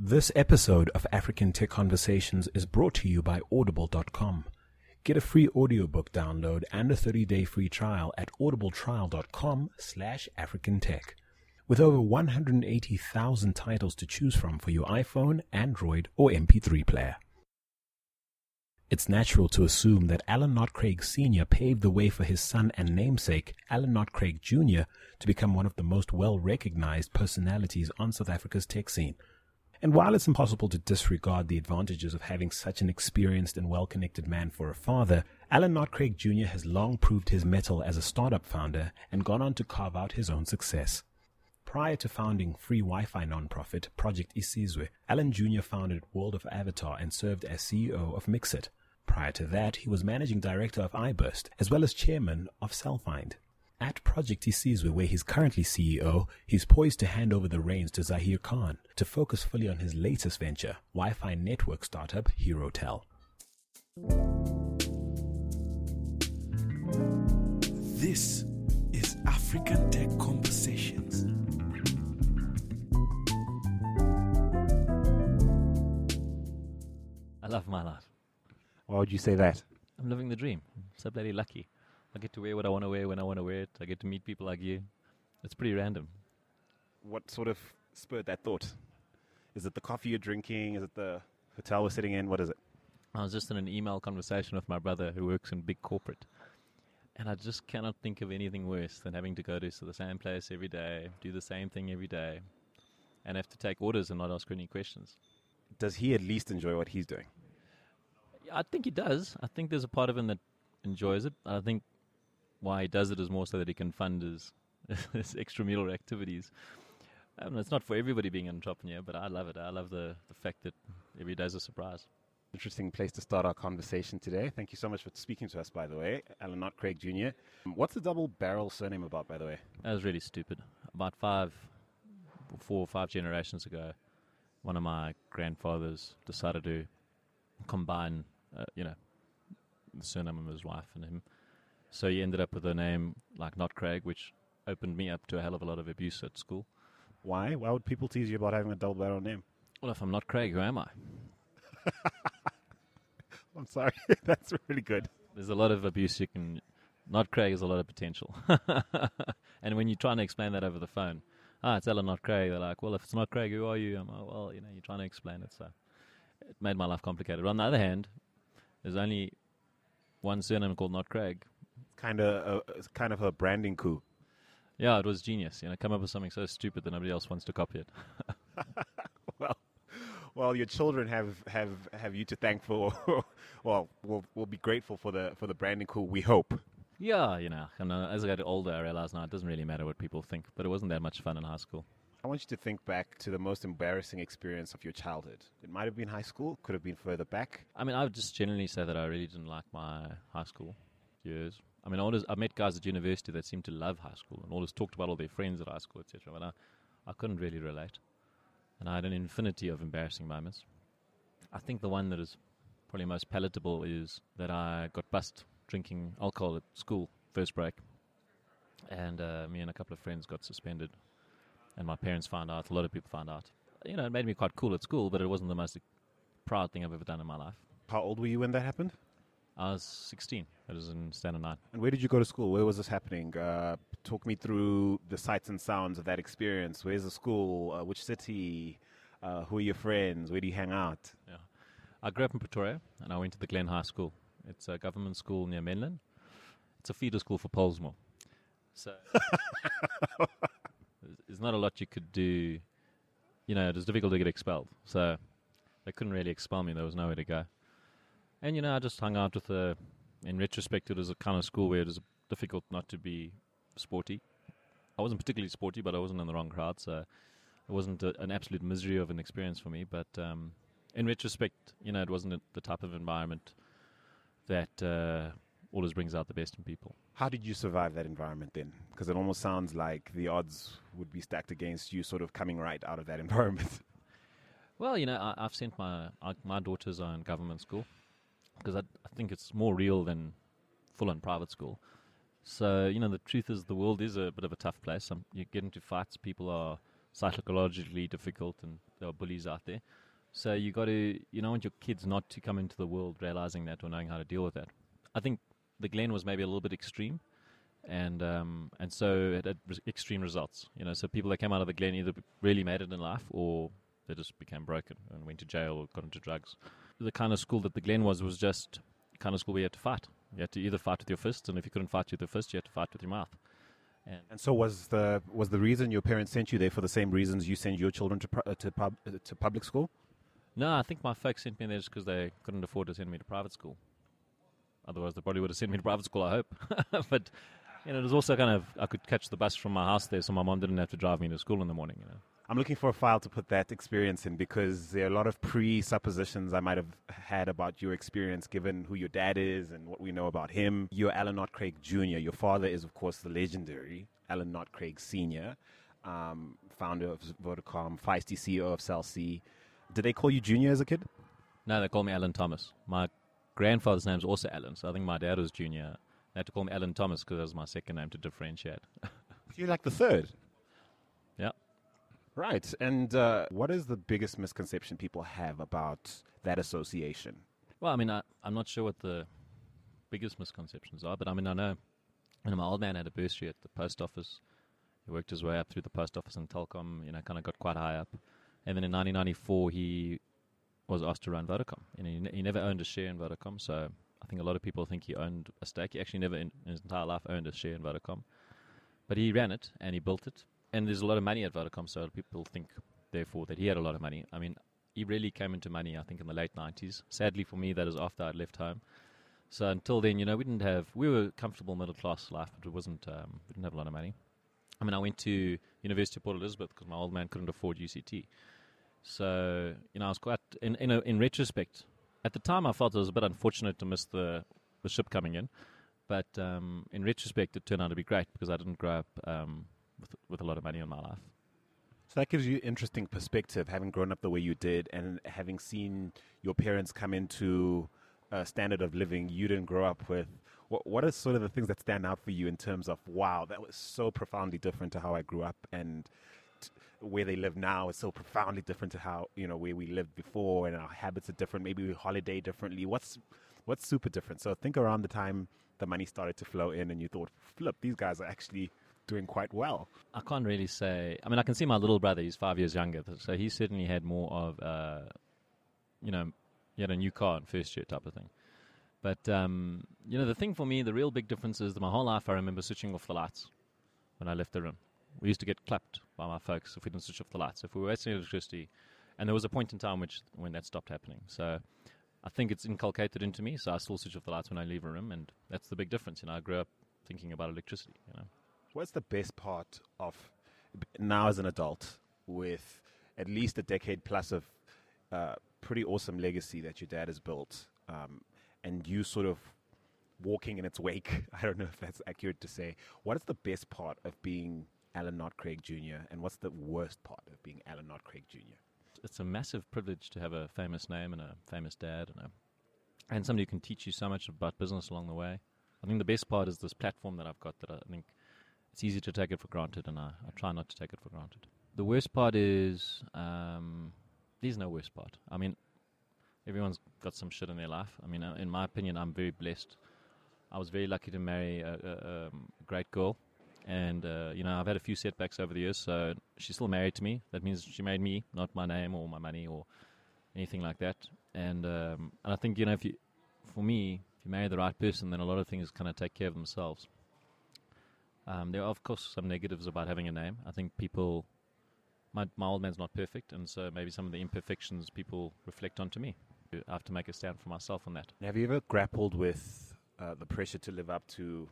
This episode of African Tech Conversations is brought to you by Audible.com. Get a free audiobook download and a 30-day free trial at audibletrial.com slash africantech. With over 180,000 titles to choose from for your iPhone, Android, or MP3 player. It's natural to assume that Alan Knott Craig Sr. paved the way for his son and namesake, Alan Knott Craig Jr., to become one of the most well recognized personalities on South Africa's tech scene. And while it's impossible to disregard the advantages of having such an experienced and well connected man for a father, Alan Knott Craig Jr. has long proved his mettle as a startup founder and gone on to carve out his own success. Prior to founding free Wi-Fi nonprofit Project Isizwe, Alan Jr. founded World of Avatar and served as CEO of Mixit. Prior to that, he was managing director of iBurst, as well as chairman of Cellfind. At Project Isizwe, where he's currently CEO, he's poised to hand over the reins to Zahir Khan to focus fully on his latest venture, Wi-Fi network startup HeroTel. This is African Tech Conversations. I love my life. Why would you say that? I'm living the dream. I'm so bloody lucky. I get to wear what I want to wear when I want to wear it. I get to meet people like you. It's pretty random. What sort of spurred that thought? Is it the coffee you're drinking? Is it the hotel we're sitting in? What is it? I was just in an email conversation with my brother who works in big corporate. And I just cannot think of anything worse than having to go to the same place every day, do the same thing every day, and have to take orders and not ask any questions. Does he at least enjoy what he's doing? I think he does. I think there's a part of him that enjoys it. I think why he does it is more so that he can fund his, his extramural activities. Um, it's not for everybody being an entrepreneur, but I love it. I love the, the fact that every day is a surprise. Interesting place to start our conversation today. Thank you so much for speaking to us, by the way. Alan Knott Craig Jr. What's the double barrel surname about, by the way? That was really stupid. About five, four or five generations ago, one of my grandfathers decided to combine, uh, you know, the surname of his wife and him. So you ended up with a name like Knott Craig, which opened me up to a hell of a lot of abuse at school. Why? Why would people tease you about having a double barrel name? Well, if I'm not Craig, who am I? I'm sorry. That's really good. There's a lot of abuse you can. Not Craig has a lot of potential. and when you're trying to explain that over the phone, ah, it's Ella, not Craig. They're like, well, if it's not Craig, who are you? I'm like, well, you know, you're trying to explain it. So it made my life complicated. But on the other hand, there's only one surname called Knott Craig. Kind of, uh, kind of a branding coup. Yeah, it was genius. You know, come up with something so stupid that nobody else wants to copy it. well, well, your children have, have, have you to thank for. well, we'll we'll be grateful for the for the branding coup. We hope. Yeah, you know, and uh, as I got older, I realized now it doesn't really matter what people think. But it wasn't that much fun in high school. I want you to think back to the most embarrassing experience of your childhood. It might have been high school, could have been further back. I mean, I would just generally say that I really didn't like my high school years. I mean, I, always, I met guys at university that seemed to love high school and always talked about all their friends at high school, etc. But I, I couldn't really relate. And I had an infinity of embarrassing moments. I think the one that is probably most palatable is that I got bust drinking alcohol at school, first break. And uh, me and a couple of friends got suspended. And my parents found out, a lot of people found out. You know, it made me quite cool at school, but it wasn't the most proud thing I've ever done in my life. How old were you when that happened? I was 16. I was in standard nine. And where did you go to school? Where was this happening? Uh, talk me through the sights and sounds of that experience. Where's the school? Uh, which city? Uh, who are your friends? Where do you hang out? Yeah. I grew up in Pretoria and I went to the Glen High School. It's a government school near Menlyn. It's a feeder school for Pollsmoor. So there's not a lot you could do. You know, it was difficult to get expelled. So they couldn't really expel me. There was nowhere to go. And, you know, I just hung out with a. In retrospect, it was a kind of school where it was difficult not to be sporty. I wasn't particularly sporty, but I wasn't in the wrong crowd, so it wasn't a, an absolute misery of an experience for me. But um, in retrospect, you know, it wasn't the type of environment that uh, always brings out the best in people. How did you survive that environment then? Because it almost sounds like the odds would be stacked against you, sort of coming right out of that environment. Well, you know, I, I've sent my I, my daughters are in government school because I, I think it's more real than full-on private school. So you know, the truth is, the world is a bit of a tough place. You get into fights, people are psychologically difficult, and there are bullies out there. So you got to, you don't want your kids not to come into the world realizing that or knowing how to deal with that. I think the Glen was maybe a little bit extreme, and um, and so it had extreme results. You know, so people that came out of the Glen either really made it in life or they just became broken and went to jail or got into drugs. The kind of school that the Glen was was just the kind of school where you had to fight. You had to either fight with your fists, and if you couldn't fight with your fists, you had to fight with your mouth. And And so was the was the reason your parents sent you there for the same reasons you send your children to uh, to pub uh, to public school? No, I think my folks sent me there just because they couldn't afford to send me to private school. Otherwise, they probably would have sent me to private school. I hope, but you know, it was also kind of I could catch the bus from my house there, so my mom didn't have to drive me to school in the morning. You know, I'm looking for a file to put that experience in because there are a lot of presuppositions I might have had about your experience given who your dad is and what we know about him. You're Alan Knott Craig Jr. Your father is, of course, the legendary Alan Knott Craig Sr., um, founder of Vodacom, feisty CEO of Cell C. Did they call you Junior as a kid? no, they called me Alan Thomas. My grandfather's name's also Alan, so I think my dad was Junior. They had to call me Alan Thomas because that was my second name to differentiate. You're like the third. Right. And uh, what is the biggest misconception people have about that association? Well, I mean, I, I'm not sure what the biggest misconceptions are, but I mean, I know, you know, my old man had a bursary at the post office. He worked his way up through the post office and telecom, you know, kind of got quite high up. And then in 1994, he was asked to run Vodacom. And he, he never owned a share in Vodacom, so I think a lot of people think he owned a stake. He actually never in, in his entire life owned a share in Vodacom. But he ran it and he built it. And there's a lot of money at Vodacom, so people think, therefore, that he had a lot of money. I mean, he really came into money, I think, in the late 90s. Sadly for me, that is after I'd left home. So until then, you know, we didn't have, we were comfortable middle class life, but it wasn't, um, we didn't have a lot of money. I mean, I went to University of Port Elizabeth because my old man couldn't afford UCT. So, you know, I was quite, in, in, a, in retrospect, at the time I felt it was a bit unfortunate to miss the, the ship coming in. But um, in retrospect, it turned out to be great because I didn't grow up um, with, with a lot of money in my life. So that gives you interesting perspective, having grown up the way you did, and having seen your parents come into a standard of living you didn't grow up with. What, what are sort of the things that stand out for you in terms of wow, that was so profoundly different to how I grew up, and t- where they live now is so profoundly different to how you know where we lived before, and our habits are different. Maybe we holiday differently. What's what's super different? So think around the time the money started to flow in, and you thought, flip, these guys are actually doing quite well. I can't really say. I mean, I can see my little brother. He's five years younger, so he certainly had more of, you know, he had a new car in first year type of thing. But um, you know, the thing for me, the real big difference is that my whole life I remember switching off the lights when I left the room. We used to get clapped by my folks if we didn't switch off the lights. If we were wasting electricity, and there was a point in time which when that stopped happening. So I think it's inculcated into me. So I still switch off the lights when I leave a room, and that's the big difference. You know, I grew up thinking about electricity. You know. What's the best part of now as an adult with at least a decade plus of uh, pretty awesome legacy that your dad has built um, and you sort of walking in its wake? I don't know if that's accurate to say. What is the best part of being Alan Knott Craig Jr. and what's the worst part of being Alan Knott Craig Jr.? it's a massive privilege to have a famous name and a famous dad and a, and somebody who can teach you so much about business along the way. I think the best part is this platform that I've got that I think it's easy to take it for granted, and I, I try not to take it for granted. The worst part is um, there's no worst part. I mean, everyone's got some shit in their life. I mean, uh, in my opinion, I'm very blessed. I was very lucky to marry a, a, um, a great girl, and uh, you know I've had a few setbacks over the years. So she's still married to me. That means she made me, not my name or my money or anything like that. And um, and I think you know if you, for me, if you marry the right person, then a lot of things kind of take care of themselves. Um, there are of course some negatives about having a name. I think people, my my old man's not perfect, and so maybe some of the imperfections people reflect onto me. I have to make a stand for myself on that. Have you ever grappled with uh, the pressure to live up to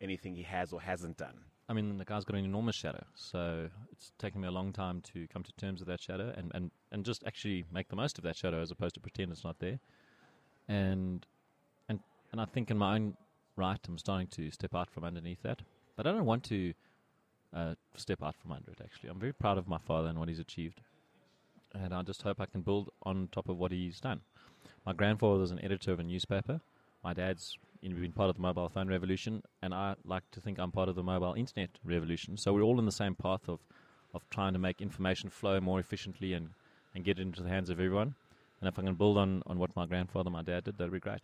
anything he has or hasn't done? I mean, the guy's got an enormous shadow, so it's taken me a long time to come to terms with that shadow and, and, and just actually make the most of that shadow as opposed to pretend it's not there. And and and I think in my own right, I'm starting to step out from underneath that. But I don't want to uh, step out from under it. Actually, I'm very proud of my father and what he's achieved, and I just hope I can build on top of what he's done. My grandfather was an editor of a newspaper. My dad's been part of the mobile phone revolution, and I like to think I'm part of the mobile internet revolution. So we're all in the same path of of trying to make information flow more efficiently and, and get it into the hands of everyone. And if I can build on, on what my grandfather, and my dad did, that'd be great.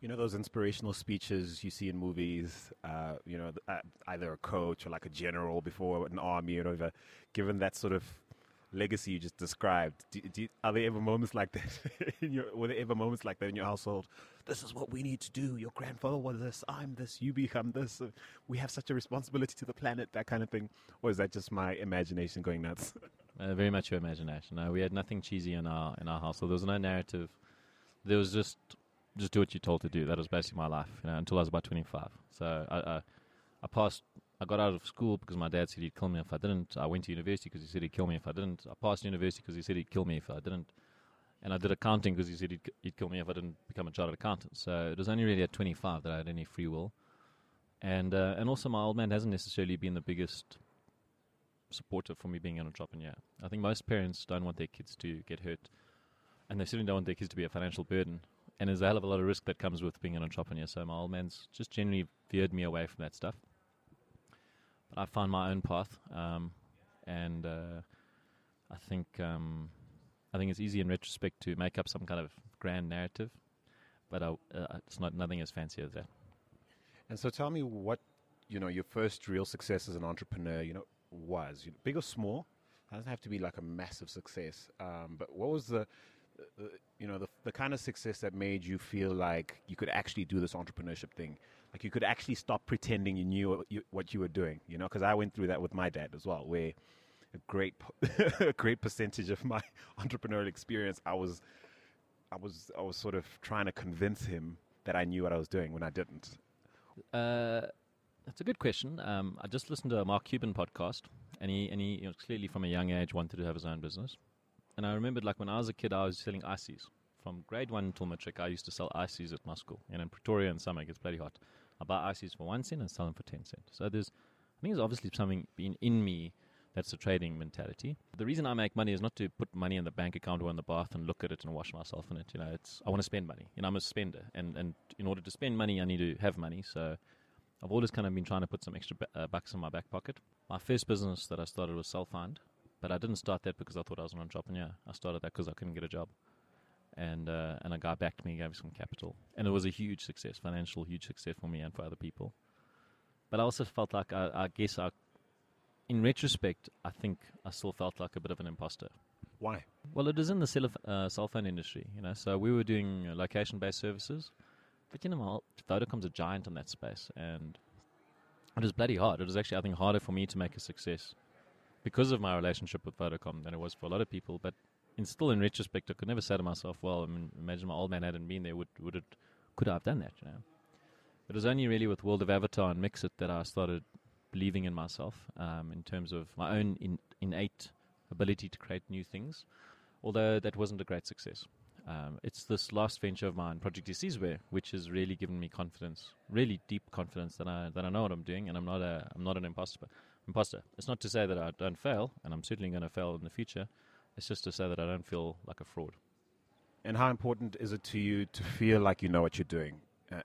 You know those inspirational speeches you see in movies. Uh, you know, uh, either a coach or like a general before an army or whatever. Given that sort of legacy you just described, do, do, are there ever moments like that? in your, were there ever moments like that in your household? This is what we need to do. Your grandfather was this. I'm this. You become this. Uh, we have such a responsibility to the planet. That kind of thing. Or is that just my imagination going nuts? Uh, very much your imagination. No, we had nothing cheesy in our in our household. There was no narrative. There was just just do what you're told to do. That was basically my life, you know, until I was about 25. So I, I, I passed. I got out of school because my dad said he'd kill me if I didn't. I went to university because he said he'd kill me if I didn't. I passed university because he said he'd kill me if I didn't. And I did accounting because he said he'd, he'd kill me if I didn't become a chartered accountant. So it was only really at 25 that I had any free will. And uh, and also my old man hasn't necessarily been the biggest supporter for me being an entrepreneur. I think most parents don't want their kids to get hurt, and they certainly don't want their kids to be a financial burden and there's a hell of a lot of risk that comes with being an entrepreneur. So my old man's just generally veered me away from that stuff. But I found my own path, um, and uh, I think um, I think it's easy in retrospect to make up some kind of grand narrative, but I, uh, it's not nothing as fancy as that. And so, tell me what you know your first real success as an entrepreneur. You know, was you know, big or small. It doesn't have to be like a massive success. Um, but what was the you know the the kind of success that made you feel like you could actually do this entrepreneurship thing. Like you could actually stop pretending you knew what you, were doing you know? Because i went through that with my dad as well where a great a great percentage of my entrepreneurial experience i was i was i was sort of trying to convince him that i knew what i was doing when i didn't. Uh, that's a good question. Um, i just listened to a mark cuban podcast and he and he you know, clearly from a young age wanted to have his own business and I remembered, like, when I was a kid, I was selling ices. From grade one until matric, I used to sell ices at my school. And in Pretoria in summer, it gets bloody hot. I buy ices for one cent and sell them for 10 cents. So there's, I think there's obviously something been in me that's a trading mentality. The reason I make money is not to put money in the bank account or in the bath and look at it and wash myself in it. You know, it's I want to spend money. You know, I'm a spender, and and in order to spend money, I need to have money. So I've always kind of been trying to put some extra uh, bucks in my back pocket. My first business that I started was Cellfind, but I didn't start that because I thought I was an entrepreneur. I started that because I couldn't get a job. And uh, and a guy backed me, gave me some capital, and it was a huge success, financial huge success for me and for other people. But I also felt like I, I guess I, in retrospect, I think I still felt like a bit of an imposter. Why? Well, it is in the cell, uh, cell phone industry, you know. So we were doing location-based services, but you know, Vodacom's a giant in that space, and it was bloody hard. It was actually, I think, harder for me to make a success because of my relationship with Vodacom than it was for a lot of people. But in still in retrospect, I could never say to myself, "Well, I mean, imagine my old man hadn't been there. Would would it? Could I have done that?" You know. It was only really with World of Avatar and Mixit that I started believing in myself um, in terms of my own in, innate ability to create new things. Although that wasn't a great success. Um, it's this last venture of mine, Project Isizwe, which has really given me confidence, really deep confidence that I that I know what I'm doing, and I'm not a I'm not an imposter imposter. It's not to say that I don't fail, and I'm certainly going to fail in the future. It's just to say that I don't feel like a fraud. And how important is it to you to feel like you know what you're doing? Uh,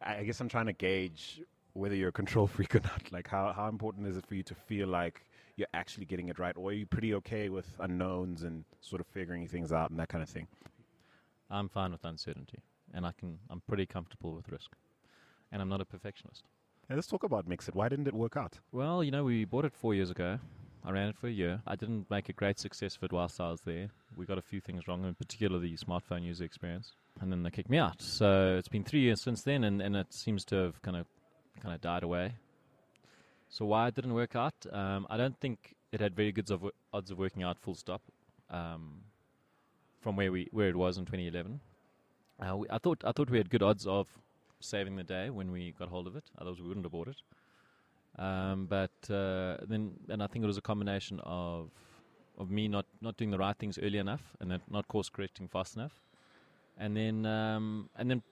I guess I'm trying to gauge whether you're a control freak or not. Like, how, how important is it for you to feel like you're actually getting it right? Or are you pretty okay with unknowns and sort of figuring things out and that kind of thing? I'm fine with uncertainty, and I can, I'm pretty comfortable with risk. And I'm not a perfectionist. Let's talk about Mixit. Why didn't it work out? Well, you know, we bought it four years ago. I ran it for a year. I didn't make a great success of it whilst I was there. We got a few things wrong, in particular the smartphone user experience. And then they kicked me out. So it's been three years since then, and, and it seems to have kind of kind of died away. So why it didn't work out? Um, I don't think it had very good odds of working out. Full stop. Um, from where we where it was in 2011, uh, we, I thought I thought we had good odds of saving the day when we got hold of it. Otherwise, we wouldn't have bought it. Um, but uh, then, and I think it was a combination of of me not, not doing the right things early enough and not course correcting fast enough, and then um, and then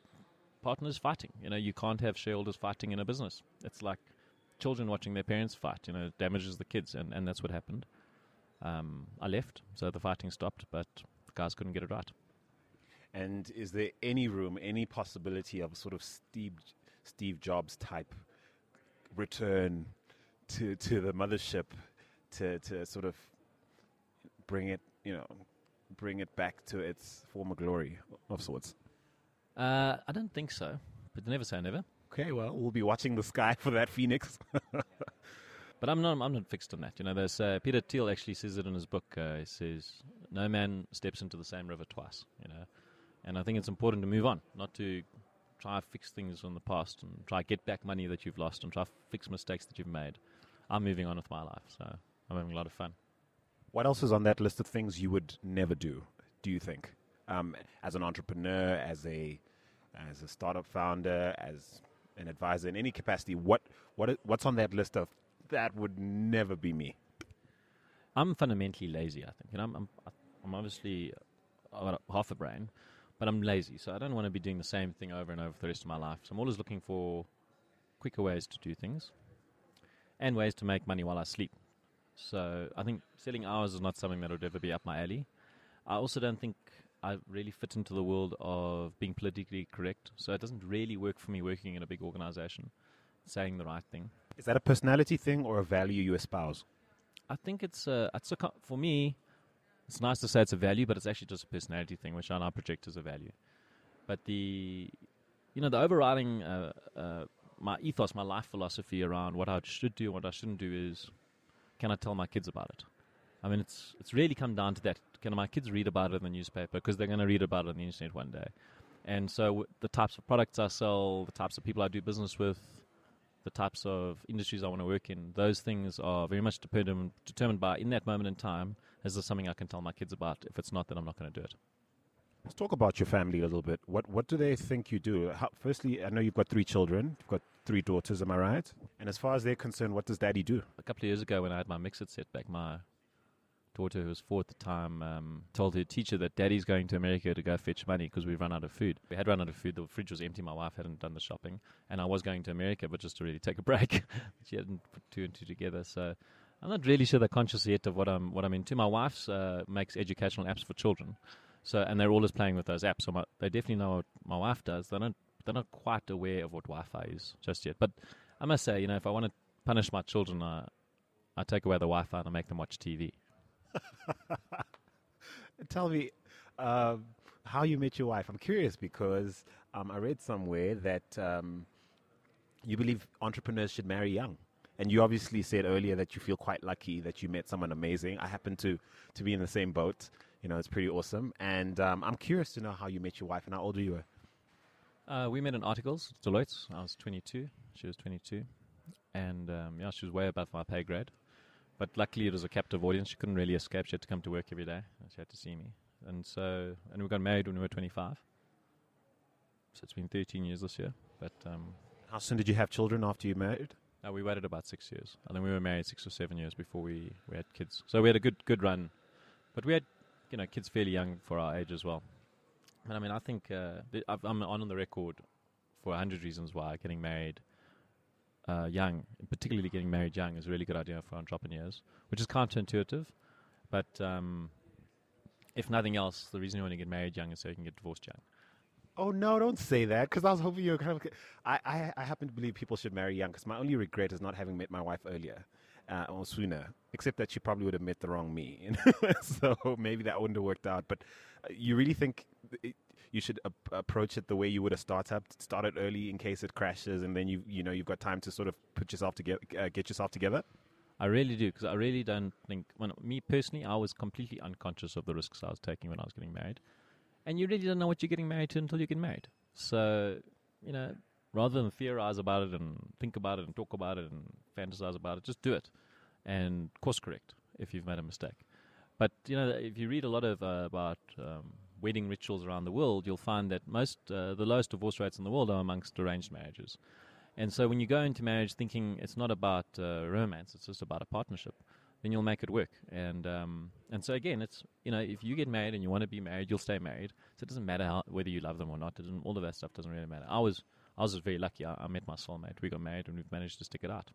partners fighting. You know, you can't have shareholders fighting in a business. It's like children watching their parents fight. You know, it damages the kids, and, and that's what happened. Um, I left, so the fighting stopped, but the guys couldn't get it right. And is there any room, any possibility of sort of Steve Steve Jobs type return to to the mothership to to sort of bring it, you know, bring it back to its former glory of sorts? Uh, I don't think so, but never say never. Okay, well, we'll be watching the sky for that phoenix. But I'm not. I'm not fixed on that. You know, there's uh, Peter Thiel actually says it in his book. Uh, he says, "No man steps into the same river twice." You know, and I think it's important to move on, not to try to fix things from the past and try to get back money that you've lost and try to fix mistakes that you've made. I'm moving on with my life, so I'm having a lot of fun. what else is on that list of things you would never do? Do you think, um, as an entrepreneur, as a as a startup founder, as an advisor in any capacity? What what what's on that list of that would never be me? I'm fundamentally lazy. I think. You know, I'm. I'm, I'm obviously I've got a- half a brain, but I'm lazy, so I don't want to be doing the same thing over and over for the rest of my life. So I'm always looking for quicker ways to do things, and ways to make money while I sleep. So I think selling hours is not something that would ever be up my alley. I also don't think I really fit into the world of being politically correct. So it doesn't really work for me working in a big organization, saying the right thing. Is that a personality thing or a value you espouse? I think it's uh, it's a, for me. It's nice to say it's a value, but it's actually just a personality thing, which I now project as a value. But the, you know, the overriding uh, uh, my ethos, my life philosophy around what I should do and what I shouldn't do is, can I tell my kids about it? I mean, it's it's really come down to that. Can my kids read about it in the newspaper because they're going to read about it on the internet one day? And so the types of products I sell, the types of people I do business with, the types of industries I want to work in, those things are very much dependent, determined by, in that moment in time, is there something I can tell my kids about? If it's not, then I'm not going to do it. Let's talk about your family a little bit. What what do they think you do? How, firstly, I know you've got three children. You've got three daughters. Am I right? And as far as they're concerned, what does Daddy do? A couple of years ago, when I had my Mixit set back, my daughter, who was four at the time, um, told her teacher that Daddy's going to America to go fetch money because we've run out of food. We had run out of food. The fridge was empty. My wife hadn't done the shopping, and I was going to America, but just to really take a break. she hadn't put two and two together, so. I'm not really sure they're conscious yet of what I'm what I'm into. My wife's uh, makes educational apps for children, so and they're always playing with those apps. So my, they definitely know what my wife does. They don't they're not quite aware of what Wi-Fi is just yet. But I must say, you know, if I want to punish my children, I I take away the Wi-Fi and I make them watch TV. Tell me um, how you met your wife. I'm curious because um, I read somewhere that um, you believe entrepreneurs should marry young. And you obviously said earlier that you feel quite lucky that you met someone amazing. I happen to, to be in the same boat. You know, it's pretty awesome. And um, I'm curious to know how you met your wife and how old were you were. Uh, we met in articles, Deloitte. I was 22, she was 22, and um, yeah, she was way above my pay grade. But luckily, it was a captive audience. She couldn't really escape. She had to come to work every day. She had to see me, and so and we got married when we were 25. So it's been 13 years this year. But um, How soon did you have children after you married? No, we waited about six years. I think we were married six or seven years before we, we had kids. So we had a good good run, but we had you know kids fairly young for our age as well. But I mean, I think uh, I've- I'm on the record for a hundred reasons why getting married uh, young, particularly getting married young, is a really good idea for entrepreneurs, which is counterintuitive. But um, if nothing else, the reason you want to get married young is so you can get divorced young. Oh no! Don't say that because I was hoping you were kind of. I, I I happen to believe people should marry young because my only regret is not having met my wife earlier uh, or sooner. Except that she probably would have met the wrong me, so maybe that wouldn't have worked out. But uh, you really think it, you should ap- approach it the way you would a startup? Start it early in case it crashes, and then you you know you've got time to sort of put yourself together, uh, get yourself together. I really do because I really don't think. When me personally, I was completely unconscious of the risks I was taking when I was getting married, and you really don't know what you're getting married to until you get married. So, you know, rather than theorize about it and think about it and talk about it and fantasize about it, just do it and course correct if you've made a mistake. But you know, if you read a lot of uh, about um, wedding rituals around the world, you'll find that most uh, the lowest divorce rates in the world are amongst arranged marriages. And so when you go into marriage thinking it's not about uh, romance, it's just about a partnership, then you'll make it work. And um, and so again, it's you know if you get married and you want to be married, you'll stay married. So it doesn't matter how, whether you love them or not. All of that stuff doesn't really matter. I was I was very lucky. I, I met my soulmate. We got married and we've managed to stick it out.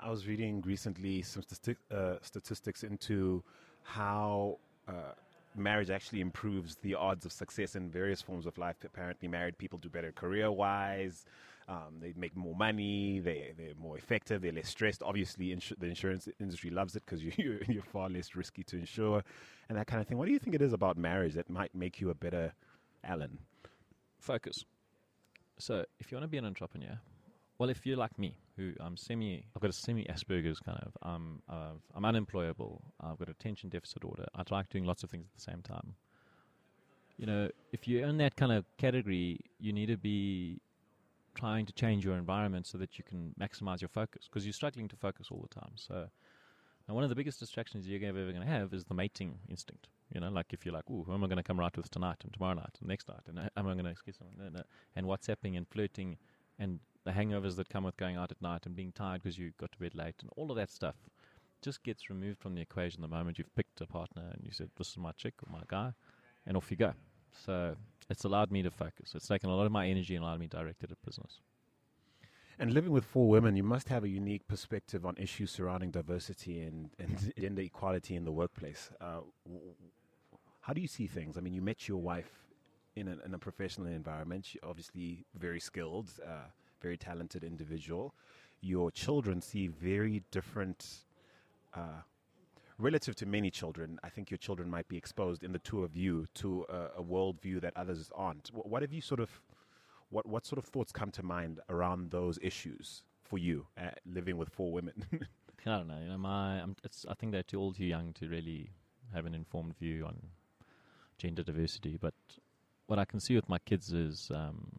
I was reading recently some stati- uh, statistics into how uh, marriage actually improves the odds of success in various forms of life. Apparently, married people do better career wise. Um, they make more money. They they're more effective. They're less stressed. Obviously, insu- the insurance industry loves it because you, you're, far less risky to insure, and that kind of thing. What do you think it is about marriage that might make you a better Alan? Focus. So, if you want to be an entrepreneur, well, if you're like me, who I'm semi, I've got a semi Asperger's kind of, um, I've, I'm unemployable, I've got attention deficit order, I like doing lots of things at the same time. You know, if you're in that kind of category, you need to be trying to change your environment so that you can maximize your focus because you're struggling to focus all the time. So, now one of the biggest distractions you're ever going to have is the mating instinct. You know, like if you're like, "Ooh, who am I going to come right with tonight and tomorrow night and next night?" and uh, am I going to excuse someone? And WhatsApping and flirting and the hangovers that come with going out at night and being tired because you got to bed late and all of that stuff just gets removed from the equation the moment you've picked a partner and you said, "This is my chick or my guy," and off you go. So it's allowed me to focus. It's taken a lot of my energy and allowed me to direct it at business. And living with four women, you must have a unique perspective on issues surrounding diversity and, and gender equality in the workplace. Uh, how do you see things? I mean, you met your wife in a, in a professional environment. She's obviously very skilled, uh, very talented individual. Your children see very different. Uh, relative to many children, I think your children might be exposed in the two of you to a, a worldview that others aren't. What have you sort of, what what sort of thoughts come to mind around those issues for you, uh, living with four women? I don't know. You know, my I think they're too all too young to really have an informed view on gender diversity. But what I can see with my kids is um,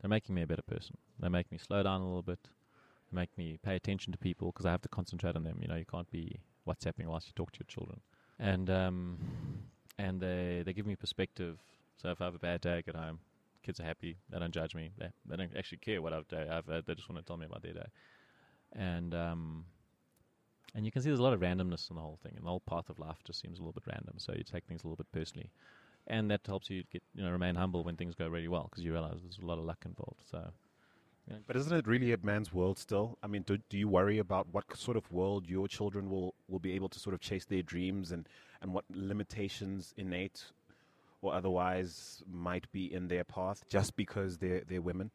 they're making me a better person. They make me slow down a little bit. They make me pay attention to people because I have to concentrate on them. You know, you can't be WhatsApping whilst you talk to your children. And um, and they they give me perspective. So if I have a bad day, I get home. Kids are happy. They don't judge me. They, they don't actually care what I've day I've had. They just want to tell me about their day. And um, and you can see there's a lot of randomness in the whole thing, and the whole path of life just seems a little bit random. So you take things a little bit personally, and that helps you get you know remain humble when things go really well because you realize there's a lot of luck involved. So but isn't it really a man's world still? I mean, do, do you worry about what sort of world your children will, will be able to sort of chase their dreams and, and what limitations, innate or otherwise, might be in their path just because they're, they're women?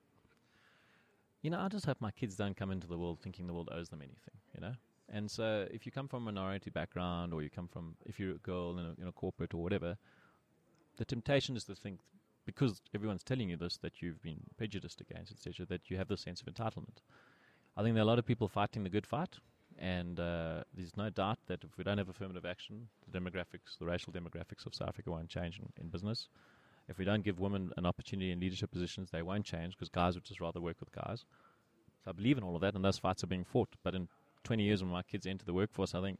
you know, I just hope my kids don't come into the world thinking the world owes them anything, you know? And so if you come from a minority background or you come from, if you're a girl in a, in a corporate or whatever, the temptation is to think, because everyone's telling you this, that you've been prejudiced against, etc., that you have this sense of entitlement. I think there are a lot of people fighting the good fight, and uh, there's no doubt that if we don't have affirmative action, the demographics, the racial demographics of South Africa won't change in, in business. If we don't give women an opportunity in leadership positions, they won't change because guys would just rather work with guys. So I believe in all of that, and those fights are being fought. But in 20 years, when my kids enter the workforce, I think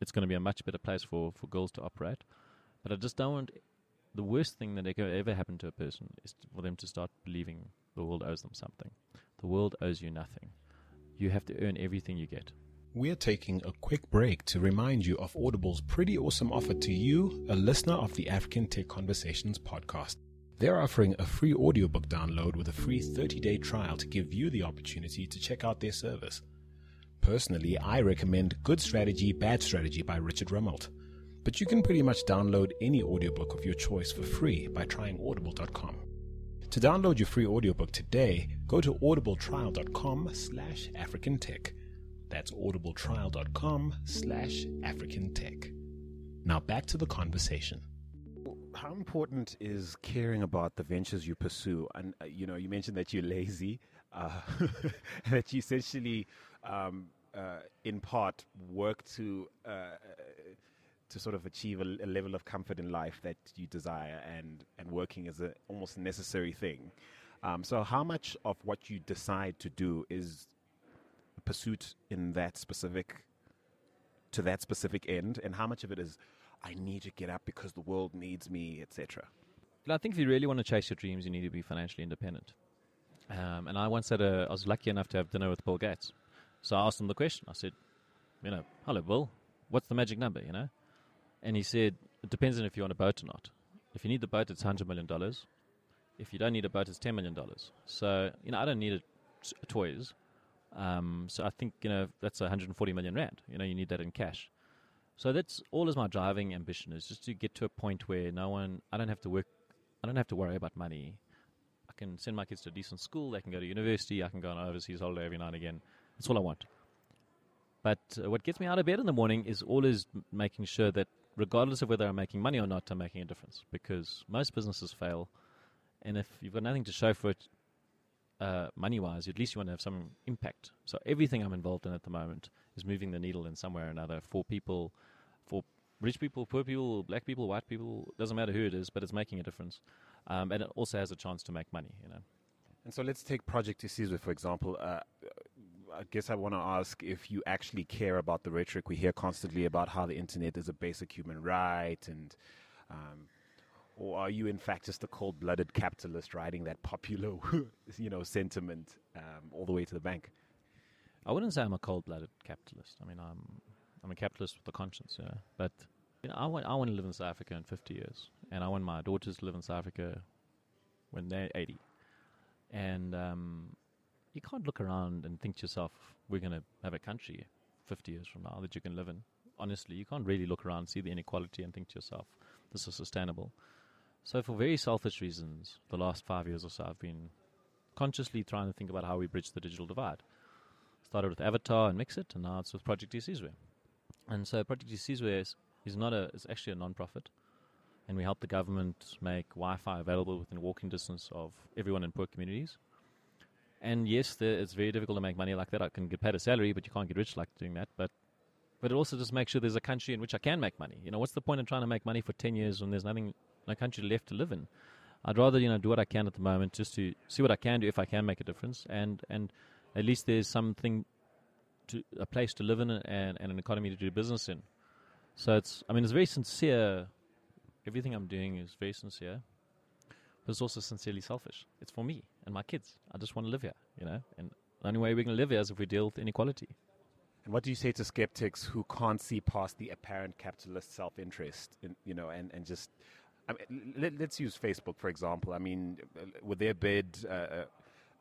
it's going to be a much better place for, for girls to operate. But I just don't want the worst thing that could ever happen to a person is for them to start believing the world owes them something. The world owes you nothing. You have to earn everything you get. We're taking a quick break to remind you of Audible's pretty awesome offer to you, a listener of the African Tech Conversations podcast. They're offering a free audiobook download with a free 30 day trial to give you the opportunity to check out their service. Personally, I recommend Good Strategy, Bad Strategy by Richard Rumelt. But you can pretty much download any audiobook of your choice for free by trying audible.com. To download your free audiobook today, go to audibletrial.com slash africantech. That's audibletrial.com slash africantech. Now back to the conversation. How important is caring about the ventures you pursue? And uh, you know, you mentioned that you're lazy, uh, that you essentially, um, uh, in part, work to uh, to sort of achieve a, a level of comfort in life that you desire, and and working is a almost necessary thing. Um, so, how much of what you decide to do is a pursuit in that specific to that specific end, and how much of it is I need to get up because the world needs me, etc. I think if you really want to chase your dreams, you need to be financially independent. Um, and I once had a, I was lucky enough to have dinner with Bill Gates. So I asked him the question. I said, you know, hello, Bill, what's the magic number, you know? And he said, it depends on if you want a boat or not. If you need the boat, it's $100 million. If you don't need a boat, it's $10 million. So, you know, I don't need toys. Um, so I think, you know, that's 140 million rand. You know, you need that in cash. So that's all is my driving ambition is just to get to a point where no one, I don't have to work, I don't have to worry about money. I can send my kids to a decent school. They can go to university. I can go on an overseas holiday every now and again. That's all I want. But uh, what gets me out of bed in the morning is always making sure that, regardless of whether I'm making money or not, I'm making a difference. Because most businesses fail, and if you've got nothing to show for it, uh, money-wise, at least you want to have some impact. So everything I'm involved in at the moment is moving the needle in some way or another for people, for rich people, poor people, black people, white people. Doesn't matter who it is, but it's making a difference, um, and it also has a chance to make money. You know. And so let's take Project Isizwe, for example. Uh, I guess I want to ask if you actually care about the rhetoric we hear constantly about how the internet is a basic human right, and um, or are you in fact just a cold-blooded capitalist riding that popular, you know, sentiment um, all the way to the bank? I wouldn't say I'm a cold-blooded capitalist. I mean, I'm I'm a capitalist with a conscience, yeah. But you know, I want I want to live in South Africa in 50 years, and I want my daughters to live in South Africa when they're 80. And um, you can't look around and think to yourself, we're going to have a country 50 years from now that you can live in. Honestly, you can't really look around, see the inequality, and think to yourself, this is sustainable. So, for very selfish reasons, the last five years or so, I've been consciously trying to think about how we bridge the digital divide. Started with Avatar and Mixit, and now it's with Project Isizwe. And so, Project Isizwe is, is not a, it's actually a non-profit, and we help the government make Wi-Fi available within walking distance of everyone in poor communities. And yes, the, it's very difficult to make money like that. I can get paid a salary, but you can't get rich like doing that. But but it also just makes sure there's a country in which I can make money. You know, what's the point in trying to make money for ten years when there's nothing, no country left to live in? I'd rather you know do what I can at the moment, just to see what I can do if I can make a difference, and and at least there's something, to a place to live in and, and an economy to do business in. So it's, I mean, it's very sincere. Everything I'm doing is very sincere, but it's also sincerely selfish. It's for me and my kids. I just want to live here, you know. And the only way going to live here is if we deal with inequality. And what do you say to skeptics who can't see past the apparent capitalist self-interest, in, you know, and, and just, I mean, let, us use Facebook for example. I mean, with their bid uh, uh,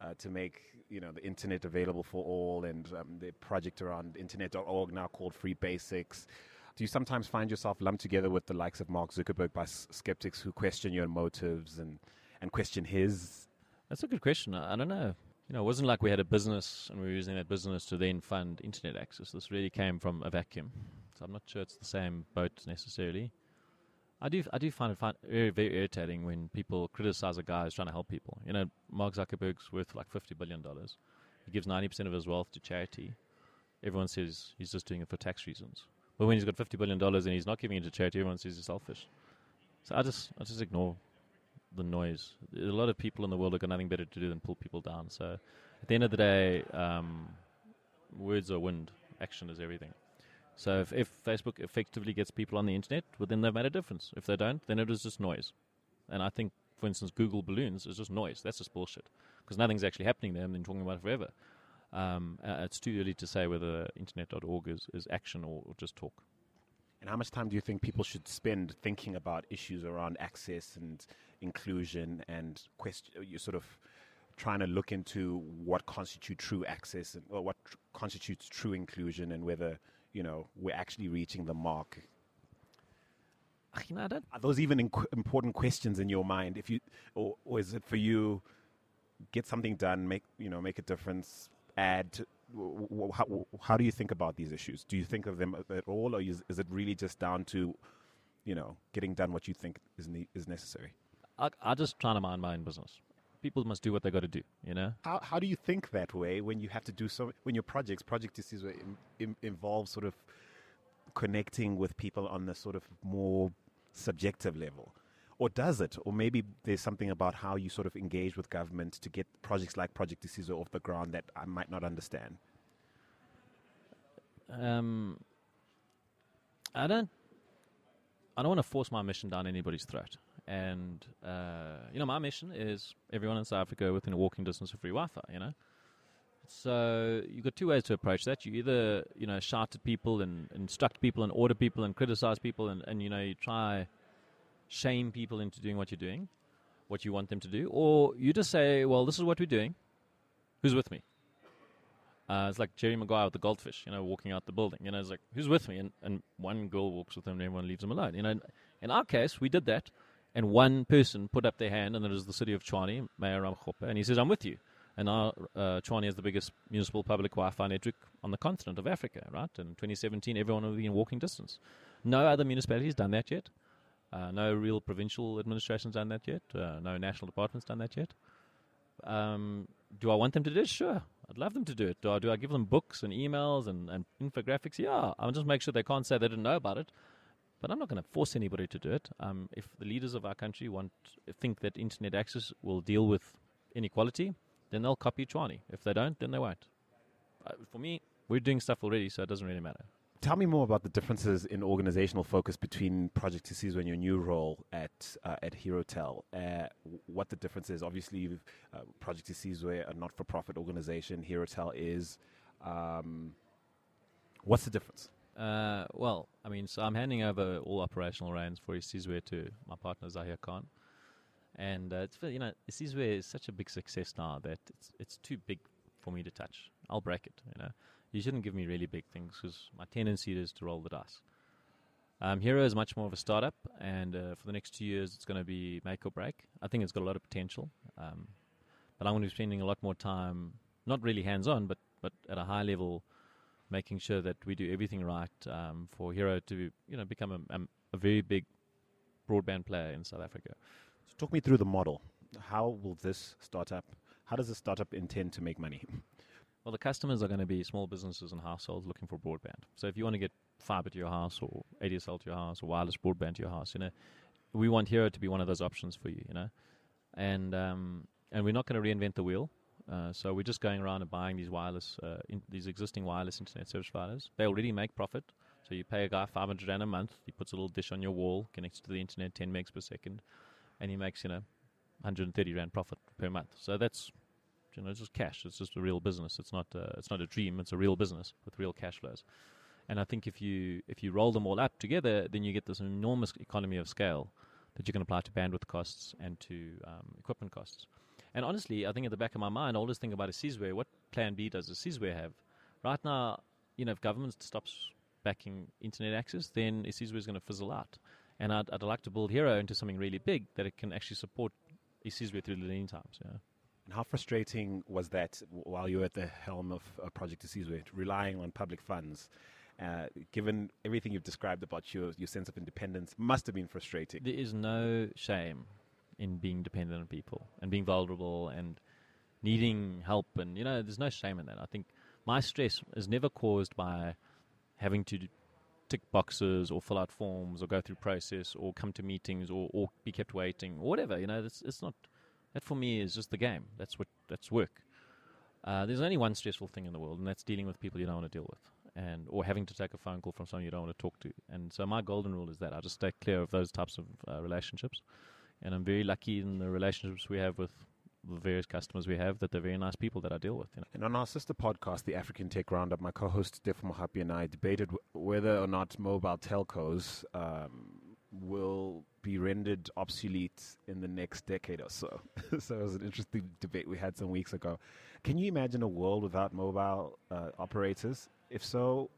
uh, to make you know the internet available for all, and um, the project around internet.org now called Free Basics. Do you sometimes find yourself lumped together with the likes of Mark Zuckerberg by s- skeptics who question your motives and, and question his? That's a good question. I, don't know. You know, it wasn't like we had a business and we were using that business to then fund internet access. This really came from a vacuum. So I'm not sure it's the same boat necessarily. I do, I do find it find very, very irritating when people criticize a guy who's trying to help people. You know, Mark Zuckerberg's worth like fifty billion dollars. He gives ninety percent of his wealth to charity. Everyone says he's just doing it for tax reasons. But when he's got fifty billion dollars and he's not giving it to charity, everyone says he's selfish. So I just, I just ignore the noise. A lot of people in the world have got nothing better to do than pull people down. So at the end of the day, um, words are wind. Action is everything. So if, if Facebook effectively gets people on the internet, well, then they've made a difference. If they don't, then it is just noise. And I think, for instance, Google Balloons is just noise. That's just bullshit because nothing's actually happening there. I've been talking about it forever. Um, uh, it's too early to say whether internet.org is, is action or, or just talk. And how much time do you think people should spend thinking about issues around access and inclusion and question? Uh, you sort of trying to look into what constitutes true access and or what tr- constitutes true inclusion and whether you know we're actually reaching the mark. You know, I don't Are those even inqu- important questions in your mind? If you or, or is it for you get something done, make you know make a difference, add? To, w- w- how, how do you think about these issues? Do you think of them at all, or is, is it really just down to you know getting done what you think is ne- is necessary? I, I just trying to mind my own business. People must do what they got to do, you know. How how do you think that way when you have to do so when your projects project is in, in, involve sort of connecting with people on the sort of more subjective level? Or does it? Or maybe there's something about how you sort of engage with government to get projects like Project Isizwe off the ground that I might not understand. Um, I don't. I don't want to force my mission down anybody's throat. And uh, you know, my mission is everyone in South Africa within a walking distance of free Wi-Fi. You know, so you've got two ways to approach that. You either you know shout at people and instruct people and order people and criticize people and, and you know you try shame people into doing what you're doing, what you want them to do, or you just say, well, this is what we're doing. Who's with me? Uh, it's like Jerry Maguire with the goldfish, you know, walking out the building. You know, it's like, who's with me? And, and one girl walks with him and everyone leaves him alone. You know, in, our case, we did that. And one person put up their hand, and it was the city of Tshwane, Mayor Ramokgopa, and he says, I'm with you. And now uh, Tshwane is the biggest municipal public Wi-Fi network on the continent of Africa, right? In 2017, everyone will be in walking distance. No other municipality has done that yet. Uh, no real provincial administration's done that yet. Uh, no national department's done that yet. Um, do I want them to do it? Sure. I'd love them to do it. Do I, do I give them books and emails and, and infographics? Yeah. I'll just make sure they can't say they didn't know about it. But I'm not going to force anybody to do it. Um, if the leaders of our country want think that internet access will deal with inequality, then they'll copy Tshwane. If they don't, then they won't. Uh, for me, we're doing stuff already, so it doesn't really matter. Tell me more about the differences in organizational focus between Project Isizwe and your new role at uh, at HeroTel. Uh, what the difference is? Obviously, uh, Project Isizwe, a not-for-profit organization. HeroTel is. Um, what's the difference? Uh, well, I mean, so I'm handing over all operational reins for Isizwe to my partner Zahir Khan, and uh, it's you know Isizwe is such a big success now that it's it's too big for me to touch. I'll break it, you know you shouldn't give me really big things because my tendency is to roll the dice. Um, Hero is much more of a startup, and uh, for the next two years, it's going to be make or break. I think it's got a lot of potential, um, but I'm going to be spending a lot more time, not really hands-on, but but at a high level, making sure that we do everything right um, for Hero to you know become a, a, a very big broadband player in South Africa. So talk me through the model. How will this startup? How does the startup intend to make money? Well, the customers are going to be small businesses and households looking for broadband. So if you want to get fiber to your house or ADSL to your house or wireless broadband to your house, you know, we want Hero to be one of those options for you, you know. And um, and we're not going to reinvent the wheel. Uh, so we're just going around and buying these wireless, uh, in, these existing wireless internet service providers. They already make profit. So you pay a guy 500 rand a month. He puts a little dish on your wall, connects to the internet, 10 megs per second, and he makes you know 130 rand profit per month. So that's you know, it's just cash. It's just a real business. It's not. A, it's not a dream. It's a real business with real cash flows. And I think if you if you roll them all up together, then you get this enormous economy of scale that you can apply to bandwidth costs and to um, equipment costs. And honestly, I think at the back of my mind, I always think about Isizwe. What plan B does Isizwe have? Right now, you know, if government stops backing internet access, then Isizwe is going to fizzle out. And I'd, I'd like to build Hero into something really big that it can actually support Isizwe through the lean times. Yeah. And how frustrating was that while you were at the helm of uh, Project Isizwe, relying on public funds? Uh, given everything you've described about your, your sense of independence, must have been frustrating. There is no shame in being dependent on people and being vulnerable and needing help. And, you know, there's no shame in that. I think my stress is never caused by having to tick boxes or fill out forms or go through process or come to meetings or, or be kept waiting or whatever. You know, it's, it's not that for me is just the game. That's what that's work. Uh, there's only one stressful thing in the world, and that's dealing with people you don't want to deal with, and or having to take a phone call from someone you don't want to talk to. And so my golden rule is that I just stay clear of those types of uh, relationships. And I'm very lucky in the relationships we have with the various customers we have that they're very nice people that I deal with. You know? And on our sister podcast, the African Tech Roundup, my co-host Steph Mohapi and I debated w- whether or not mobile telcos um, will be rendered obsolete in the next decade or so. so it was an interesting debate we had some weeks ago. Can you imagine a world without mobile uh, operators? If so,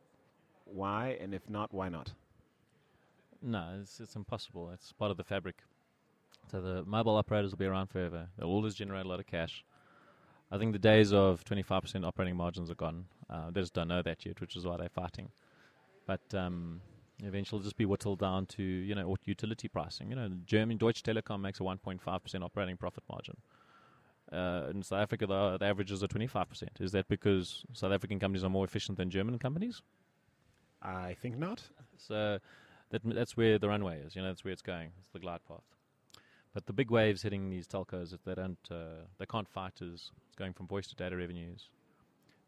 why? And if not, why not? No, it's, it's impossible. It's part of the fabric. So the mobile operators will be around forever. They'll always generate a lot of cash. I think the days of 25% operating margins are gone. Uh, they just don't know that yet, which is why they're fighting. But um, Eventually, just be whittled down to you know utility pricing. You know, German Deutsche Telekom makes a 1.5 percent operating profit margin. Uh, in South Africa, the, the averages are 25 percent. Is that because South African companies are more efficient than German companies? I think not. So that that's where the runway is. You know, that's where it's going. It's the glide path. But the big waves hitting these telcos, if they don't, uh, they can't fight, is it's going from voice to data revenues.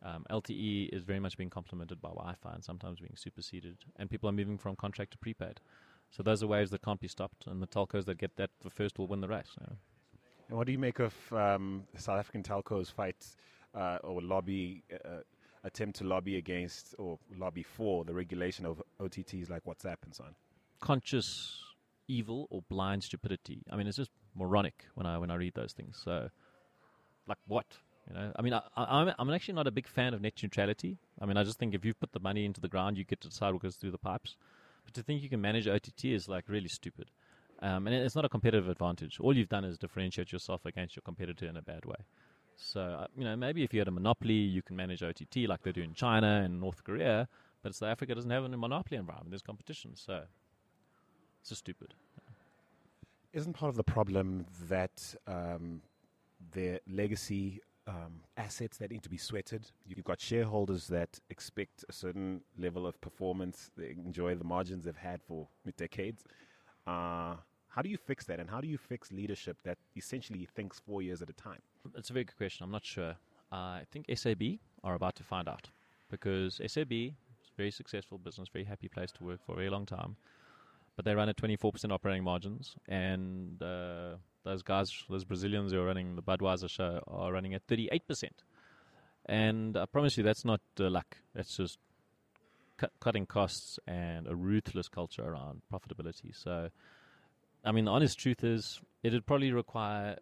Um, LTE is very much being complemented by Wi-Fi and sometimes being superseded, and people are moving from contract to prepaid. So those are waves that can't be stopped, and the telcos that get that the first will win the race. You know. And what do you make of um, South African telcos fight uh, or lobby uh, attempt to lobby against or lobby for the regulation of OTTs like WhatsApp and so on? Conscious evil or blind stupidity. I mean, it's just moronic when I when I read those things. So, like what? You know, I mean, I, I'm I'm actually not a big fan of net neutrality. I mean, I just think if you put the money into the ground, you get to decide what goes through the pipes. But to think you can manage OTT is like really stupid. Um, and it's not a competitive advantage. All you've done is differentiate yourself against your competitor in a bad way. So, uh, you know, maybe if you had a monopoly, you can manage OTT like they do in China and North Korea, but South Africa doesn't have a monopoly environment. There's competition. So, it's just stupid. Isn't part of the problem that um, their legacy um, assets that need to be sweated? You've got shareholders that expect a certain level of performance, they enjoy the margins they've had for decades. Uh, how do you fix that? And how do you fix leadership that essentially thinks four years at a time? That's a very good question. I'm not sure. Uh, I think SAB are about to find out because SAB is a very successful business, very happy place to work for a very long time. But they run at 24% operating margins, and uh, those guys, those Brazilians who are running the Budweiser show, are running at 38%. And I promise you, that's not uh, luck. That's just cu- cutting costs and a ruthless culture around profitability. So, I mean, the honest truth is, it'd probably require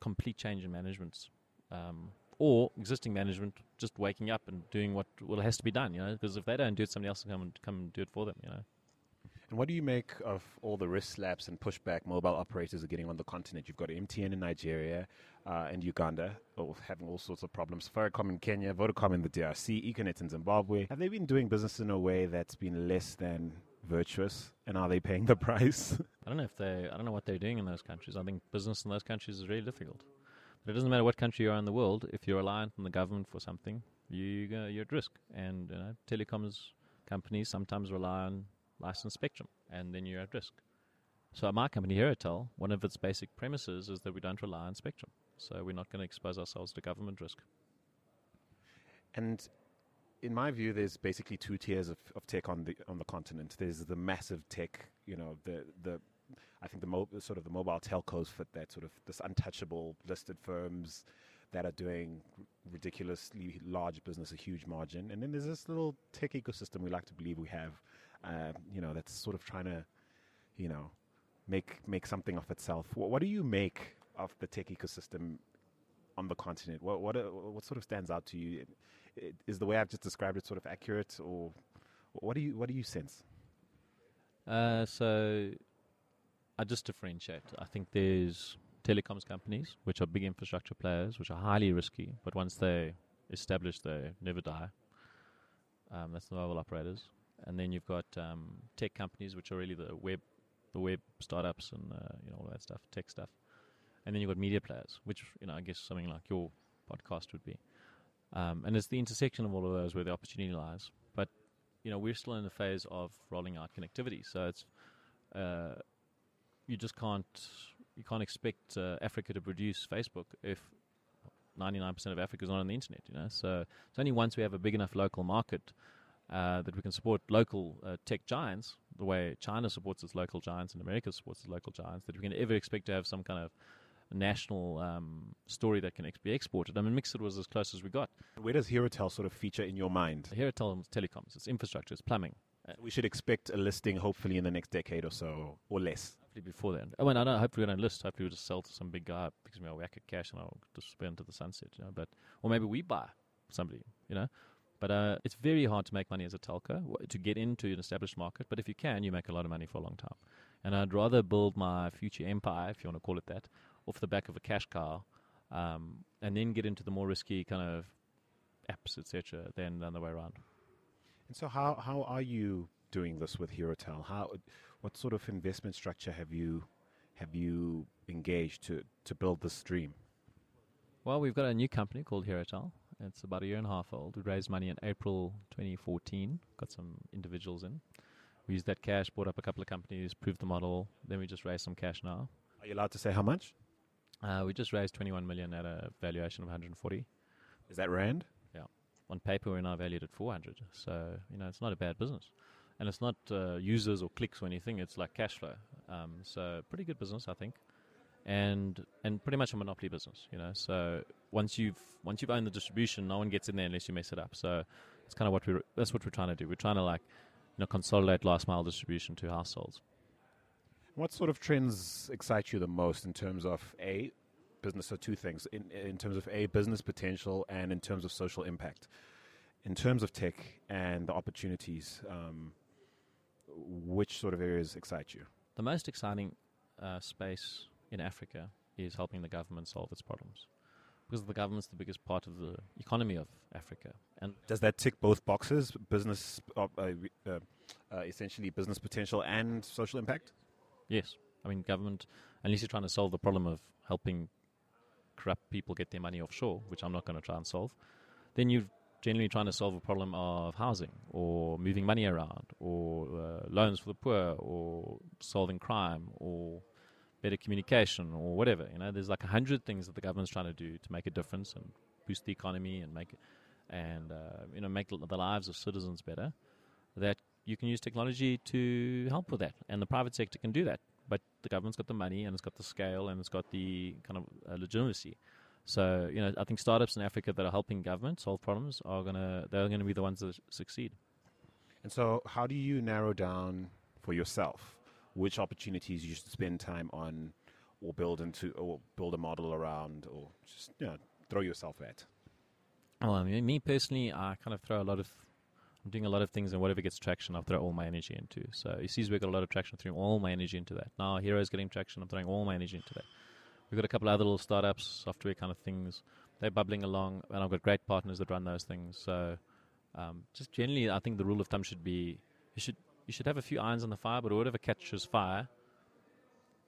complete change in management, um, or existing management just waking up and doing what well has to be done. You know, because if they don't do it, somebody else will come and come and do it for them. You know. And what do you make of all the wrist slaps and pushback mobile operators are getting on the continent? You've got MTN in Nigeria uh, and Uganda oh, having all sorts of problems. Safaricom in Kenya, Vodacom in the DRC, Econet in Zimbabwe. Have they been doing business in a way that's been less than virtuous? And are they paying the price? I don't know if they. I don't know what they're doing in those countries. I think business in those countries is really difficult. But it doesn't matter what country you are in the world. If you're reliant on the government for something, you you're at risk. And you know, telecoms companies sometimes rely on licensed spectrum, and then you're at risk. So at my company, Herotel, one of its basic premises is that we don't rely on spectrum. So we're not going to expose ourselves to government risk. And in my view, there's basically two tiers of, of tech on the on the continent. There's the massive tech, you know, the the I think the mo- sort of the mobile telcos fit that sort of this untouchable listed firms that are doing ridiculously large business, a huge margin, and then there's this little tech ecosystem we like to believe we have, uh, you know, that's sort of trying to, you know, make make something of itself. What, what do you make of the tech ecosystem on the continent? What what uh, what sort of stands out to you? Is the way I've just described it sort of accurate, or what do you what do you sense? Uh, so I just differentiate. I think there's telecoms companies which are big infrastructure players, which are highly risky, but once they establish, they never die. Um, that's the mobile operators, and then you've got um, tech companies which are really the web, the web startups and uh, you know all that stuff, tech stuff, and then you've got media players, which you know I guess something like your podcast would be, um, and it's the intersection of all of those where the opportunity lies. But you know we're still in the phase of rolling out connectivity, so it's uh, you just can't you can't expect uh, Africa to produce Facebook if 99% of Africa is not on the internet. You know, so it's only once we have a big enough local market uh, that we can support local uh, tech giants the way China supports its local giants and America supports its local giants that we can ever expect to have some kind of national um, story that can ex- be exported. I mean, Mixit was as close as we got. Where does Herotel sort of feature in your mind? Herotel is telecoms, it's infrastructure, it's plumbing. We should expect a listing hopefully in the next decade or so, or less. Hopefully before then. I mean, I don't. Hopefully we don't list. Hopefully we just sell to some big guy because me a whack of cash and I'll just spend into the sunset. You know, but or maybe we buy somebody. You know, but uh, it's very hard to make money as a telco to get into an established market. But if you can, you make a lot of money for a long time. And I'd rather build my future empire, if you want to call it that, off the back of a cash cow, um, and then get into the more risky kind of apps, etc., than the other way around. And so, how how are you doing this with Herotel? How what sort of investment structure have you have you engaged to to build this stream? Well, we've got a new company called Herotel. It's about a year and a half old. We raised money in April 2014. Got some individuals in. We used that cash, bought up a couple of companies, proved the model. Then we just raised some cash now. Are you allowed to say how much? Uh, we just raised 21 million at a valuation of 140. Is that rand? Yeah. On paper, we're now valued at 400. So you know, it's not a bad business, and it's not uh, users or clicks or anything. It's like cash flow. Um, so pretty good business, I think, and and pretty much a monopoly business. You know, so once you've once you've owned the distribution, no one gets in there unless you mess it up. So it's kind of what we that's what we're trying to do. We're trying to like you know consolidate last mile distribution to households. What sort of trends excite you the most in terms of a business? So two things in in terms of a business potential and in terms of social impact. In terms of tech and the opportunities, um, which sort of areas excite you? The most exciting uh, space in Africa is helping the government solve its problems. Because the government's the biggest part of the economy of Africa. And Does that tick both boxes? Business, uh, uh, uh, uh, essentially business potential and social impact. yes, I mean, government, unless you're trying to solve the problem of helping corrupt people get their money offshore, which I'm not going to try and solve, then you're generally trying to solve a problem of housing or moving money around or uh, loans for the poor or solving crime or better communication or whatever. You know, there's like a hundred things that the government's trying to do to make a difference and boost the economy and make and uh, you know make the lives of citizens better. That you can use technology to help with that, and the private sector can do that. But the government's got the money and it's got the scale and it's got the kind of uh, legitimacy. So you know, I think startups in Africa that are helping government solve problems are gonna they're gonna be the ones that succeed. And so, how do you narrow down for yourself which opportunities you should spend time on, or build into, or build a model around, or just you know, throw yourself at? Well, I mean, me personally, I kind of throw a lot of. I'm doing a lot of things, and whatever gets traction, I throw all my energy into. So you see, we've got a lot of traction, throwing all my energy into that. Now, Hero's getting traction, I'm throwing all my energy into that. We've got a couple other little startups, software kind of things. They're bubbling along, and I've got great partners that run those things. So, um, just generally, I think the rule of thumb should be you should you should have a few irons on the fire, but whatever catches fire,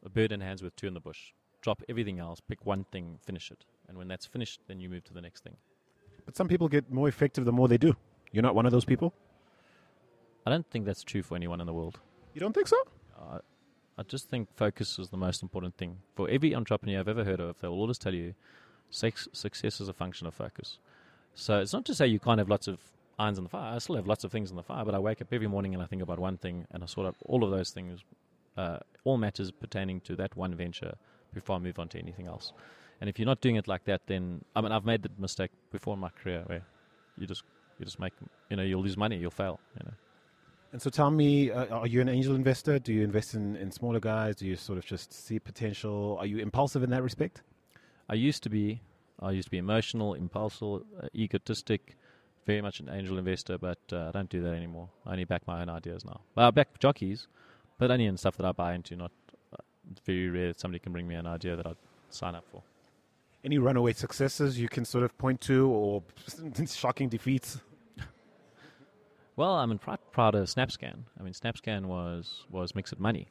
a bird in hands with two in the bush. Drop everything else, pick one thing, finish it, and when that's finished, then you move to the next thing. But some people get more effective the more they do. You're not one of those people. I don't think that's true for anyone in the world. You don't think so? Uh, I just think focus is the most important thing. For every entrepreneur I've ever heard of, they will always tell you sex, success is a function of focus. So it's not to say you can't have lots of irons in the fire. I still have lots of things in the fire, but I wake up every morning and I think about one thing and I sort out all of those things, uh, all matters pertaining to that one venture before I move on to anything else. And if you're not doing it like that, then I mean I've made the mistake before in my career where you just you just make you know you'll lose money, you'll fail. You know. And so, tell me, uh, are you an angel investor? Do you invest in, in smaller guys? Do you sort of just see potential? Are you impulsive in that respect? I used to be. I used to be emotional, impulsive, uh, egotistic, very much an angel investor, but uh, I don't do that anymore. I only back my own ideas now. Well, I back jockeys, but only in stuff that I buy into. Not uh, very rare that somebody can bring me an idea that I'd sign up for. Any runaway successes you can sort of point to, or shocking defeats? Well, I'm proud, proud of SnapScan. I mean, SnapScan was was Mixit Money,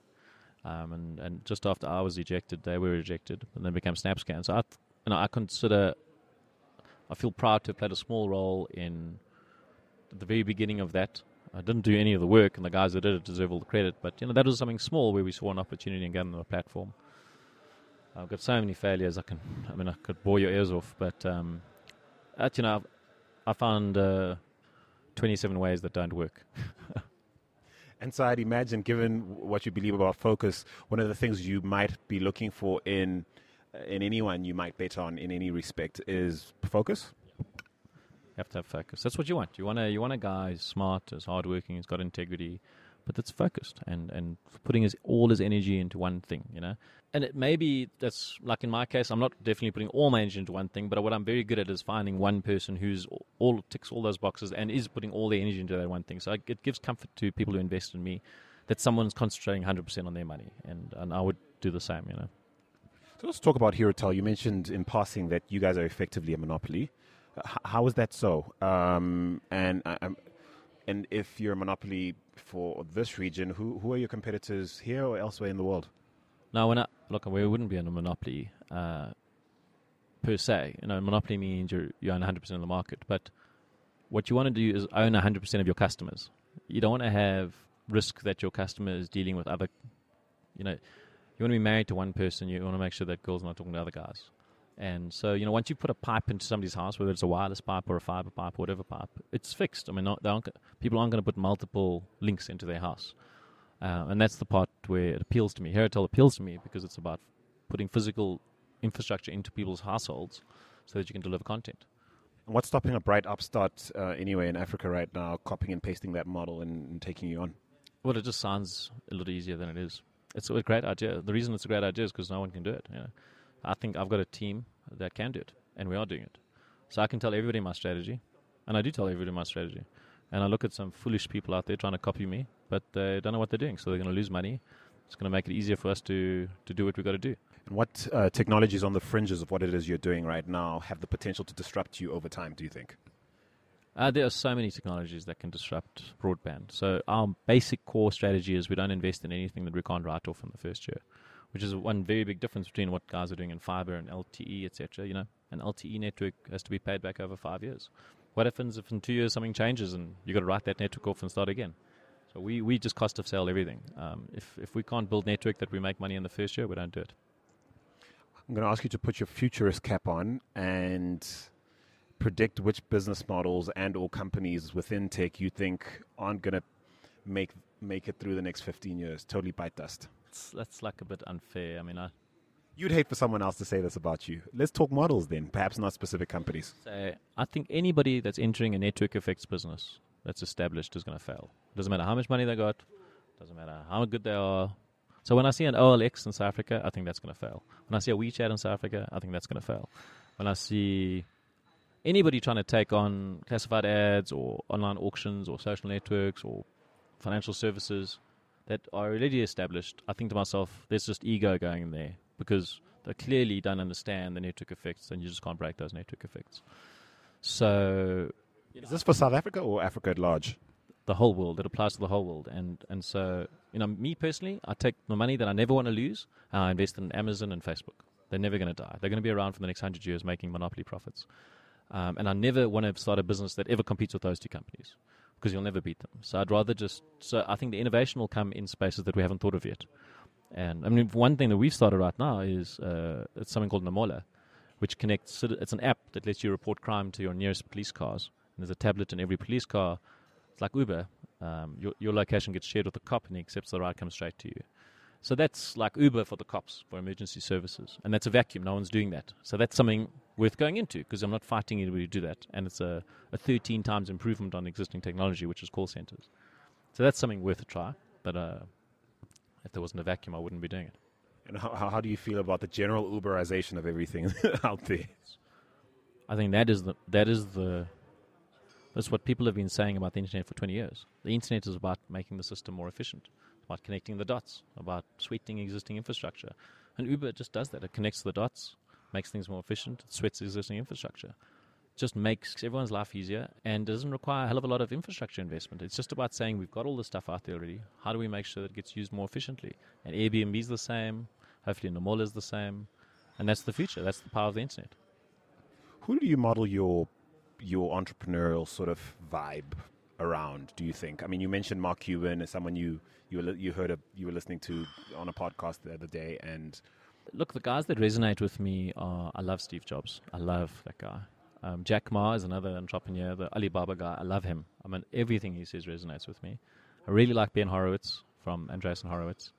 um, and and just after I was ejected, they were ejected, and then became SnapScan. So I, th- you know, I consider, I feel proud to have played a small role in the very beginning of that. I didn't do any of the work, and the guys that did it deserve all the credit. But you know, that was something small where we saw an opportunity and gave them a platform. I've got so many failures. I can, I mean, I could bore your ears off, but um, at, you know, I've, I found. Uh, 27 ways that don't work. and so I'd imagine, given what you believe about focus, one of the things you might be looking for in in anyone you might bet on in any respect is focus. You have to have focus. That's what you want. You want a you want a guy who's smart, who's hardworking, who's got integrity, but that's focused and and putting his all his energy into one thing. You know, and it maybe that's like in my case, I'm not definitely putting all my energy into one thing, but what I'm very good at is finding one person who's all ticks all those boxes and is putting all their energy into that one thing. So it gives comfort to people who invest in me that someone's concentrating 100% on their money, and and I would do the same. You know. So let's talk about Herotel. You mentioned in passing that you guys are effectively a monopoly. How is that so? Um, and I, and if you're a monopoly for this region, who who are your competitors here or elsewhere in the world? No, when I, look, we wouldn't be in a monopoly uh, per se. You know, monopoly means you you own 100% of the market, but what you want to do is own 100% of your customers. You don't want to have risk that your customer is dealing with other. You know, you want to be married to one person. You want to make sure that girl's are not talking to other guys. And so, you know, once you put a pipe into somebody's house, whether it's a wireless pipe or a fiber pipe or whatever pipe, it's fixed. I mean, not, aren't, people aren't going to put multiple links into their house. Uh, and that's the part where it appeals to me. Herotel appeals to me because it's about putting physical infrastructure into people's households so that you can deliver content. What's stopping a bright upstart uh, anyway in Africa right now, copying and pasting that model and, and, taking you on? Well, it just sounds a little easier than it is. It's a great idea. The reason it's a great idea is because no one can do it. You know? I think I've got a team that can do it, and we are doing it. So I can tell everybody my strategy, and I do tell everybody my strategy. And I look at some foolish people out there trying to copy me, but they don't know what they're doing, so they're going to lose money. It's going to make it easier for us to, to do what we've got to do. And what uh, technologies on the fringes of what it is you're doing right now have the potential to disrupt you over time, do you think? Uh, there are so many technologies that can disrupt broadband. So our basic core strategy is we don't invest in anything that we can't write off in the first year, which is one very big difference between what guys are doing in fiber and LTE, etc. You know, an LTE network has to be paid back over five years. What happens if in two years something changes and you've got to write that network off and start again? So we, we just cost of sale everything. Um, if, if we can't build network that we make money in the first year, we don't do it. I'm going to ask you to put your futurist cap on and predict which business models and or companies within tech you think aren't going to make make it through the next 15 years. Totally bite dust. That's, that's like a bit unfair. I mean, I You'd hate for someone else to say this about you. Let's talk models then, perhaps not specific companies. say I think anybody that's entering a network effects business that's established is going to fail. Doesn't matter how much money they got. Doesn't matter how good they are. So when I see an OLX in South Africa, I think that's going to fail. When I see a WeChat in South Africa, I think that's going to fail. When I see anybody trying to take on classified ads or online auctions or social networks or financial services that are already established, I think to myself, there's just ego going in there because they clearly don't understand the network effects and you just can't break those network effects. So Is this for South Africa or Africa at large? the whole world. It applies to the whole world. And and so you know, me personally, I take the money that I never want to lose and I invest in Amazon and Facebook. They're never going to die. They're going to be around for the next hundred years, making monopoly profits. Um, and I never want to start a business that ever competes with those two companies because you'll never beat them. So I'd rather just. So I think the innovation will come in spaces that we haven't thought of yet. And I mean, one thing that we've started right now is uh, it's something called Namola, which connects. It's an app that lets you report crime to your nearest police cars. And there's a tablet in every police car. It's like Uber. Um, your, your location gets shared with the cop, and he accepts the ride comes straight to you. So that's like Uber for the cops for emergency services, and that's a vacuum. No one's doing that. So that's something worth going into because I'm not fighting anybody to do that, and it's a, a 13 times improvement on existing technology, which is call centers. So that's something worth a try. But uh, if there wasn't a vacuum, I wouldn't be doing it. And how, how do you feel about the general Uberization of everything out there? I think that is the that is the that's what people have been saying about the internet for 20 years. The internet is about making the system more efficient, about connecting the dots, about sweetening existing infrastructure. And Uber just does that. It connects the dots, makes things more efficient, sweats existing infrastructure. Just makes everyone's life easier and doesn't require a hell of a lot of infrastructure investment. It's just about saying we've got all this stuff out there already. How do we make sure that it gets used more efficiently? And Airbnb is the same. Hopefully, Namola is the same. And that's the future. That's the power of the internet. Who do you model your your entrepreneurial sort of vibe around? Do you think? I mean, you mentioned Mark Cuban as someone you you you heard a, you were listening to on a podcast the other day, and Look, the guys that resonate with me are I love Steve Jobs. I love that guy. Um, Jack Ma is another entrepreneur, the Alibaba guy. I love him. I mean, everything he says resonates with me. I really like Ben Horowitz from Andreessen Horowitz.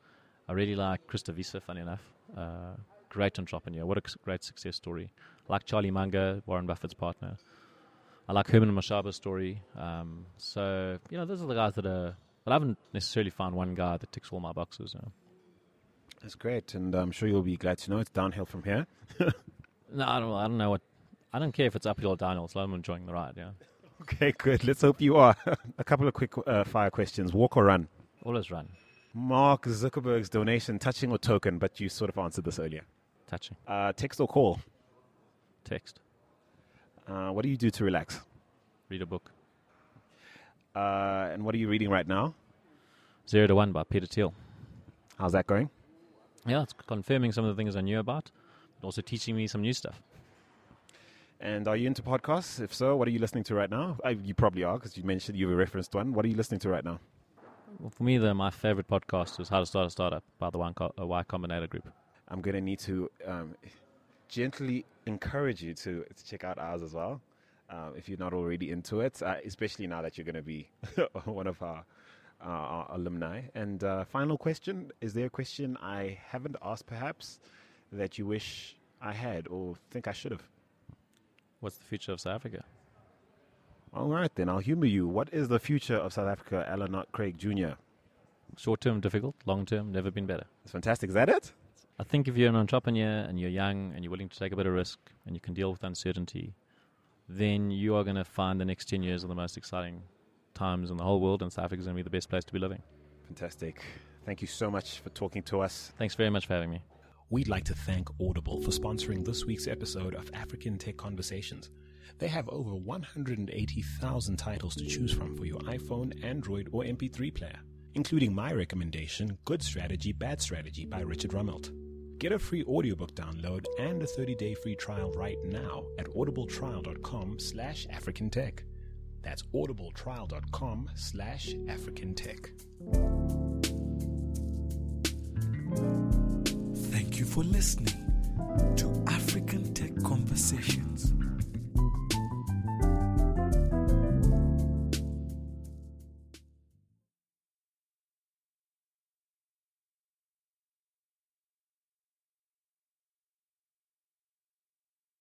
I really like Christo Wiese, funny enough. Uh, great entrepreneur. What a great success story. I like Charlie Munger, Warren Buffett's partner. I like Herman Mashaba's story. Um, so, you know, those are the guys that are. But I haven't necessarily found one guy that ticks all my boxes. You know. That's great. And I'm sure you'll be glad to know it's downhill from here. No, I don't. I don't know what. I don't care if it's uphill or downhill. So I'm enjoying the ride. Yeah, Okay, good. Let's hope you are. a couple of quick uh, fire questions: walk or run? always run, Mark Zuckerberg's donation, touching or token? But you sort of answered this earlier. touching, Uh, text or call? text, Uh, what do you do to relax? read a book. Uh, and what are you reading right now? Zero to One by Peter Thiel. How's that going? Yeah, it's confirming some of the things I knew about, but also teaching me some new stuff. And are you into podcasts? If so, what are you listening to right now? Uh, you probably are because you mentioned you've referenced one. What are you listening to right now? Well, for me, the, my favorite podcast is How to Start a Startup by the Y, uh, y Combinator Group. I'm going to need to um, gently encourage you to, to check out ours as well. Uh, if you're not already into it, uh, especially now that you're going to be one of our, uh, our alumni. And uh, final question Is there a question I haven't asked perhaps that you wish I had or think I should have? What's the future of South Africa? All right, then I'll humor you. What is the future of South Africa, Alan Craig Jr.? Short term, difficult. Long term, never been better. It's fantastic. Is that it? I think if you're an entrepreneur and you're young and you're willing to take a bit of risk and you can deal with uncertainty, then you are going to find the next 10 years are the most exciting times in the whole world, and South Africa is going to be the best place to be living. Fantastic. Thank you so much for talking to us. Thanks very much for having me. We'd like to thank Audible for sponsoring this week's episode of African Tech Conversations. They have over 180,000 titles to choose from for your iPhone, Android, or MP3 player, including my recommendation, Good Strategy, Bad Strategy by Richard Rumelt. Get a free audiobook download and a 30-day free trial right now at audibletrial.com slash africantech. That's audibletrial.com slash African Tech. Thank you for listening to African Tech Conversations.